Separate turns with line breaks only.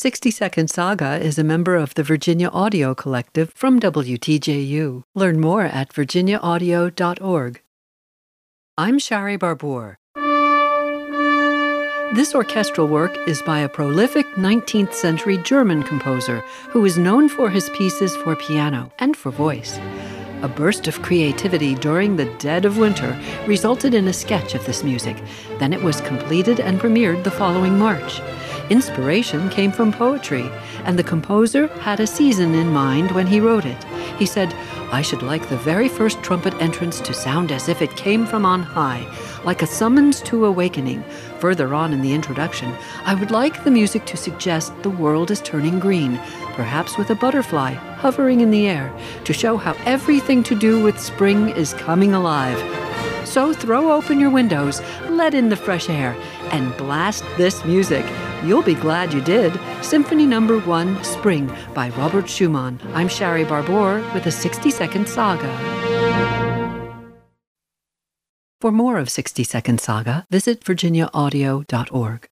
60 Second Saga is a member of the Virginia Audio Collective from WTJU. Learn more at virginiaaudio.org. I'm Shari Barbour. This orchestral work is by a prolific 19th century German composer who is known for his pieces for piano and for voice. A burst of creativity during the dead of winter resulted in a sketch of this music. Then it was completed and premiered the following March. Inspiration came from poetry, and the composer had a season in mind when he wrote it. He said, I should like the very first trumpet entrance to sound as if it came from on high, like a summons to awakening. Further on in the introduction, I would like the music to suggest the world is turning green, perhaps with a butterfly hovering in the air, to show how everything to do with spring is coming alive. So throw open your windows, let in the fresh air, and blast this music. You'll be glad you did. Symphony Number no. 1 Spring by Robert Schumann. I'm Shari Barbour with a 60 Second Saga. For more of 60 Second Saga, visit virginiaaudio.org.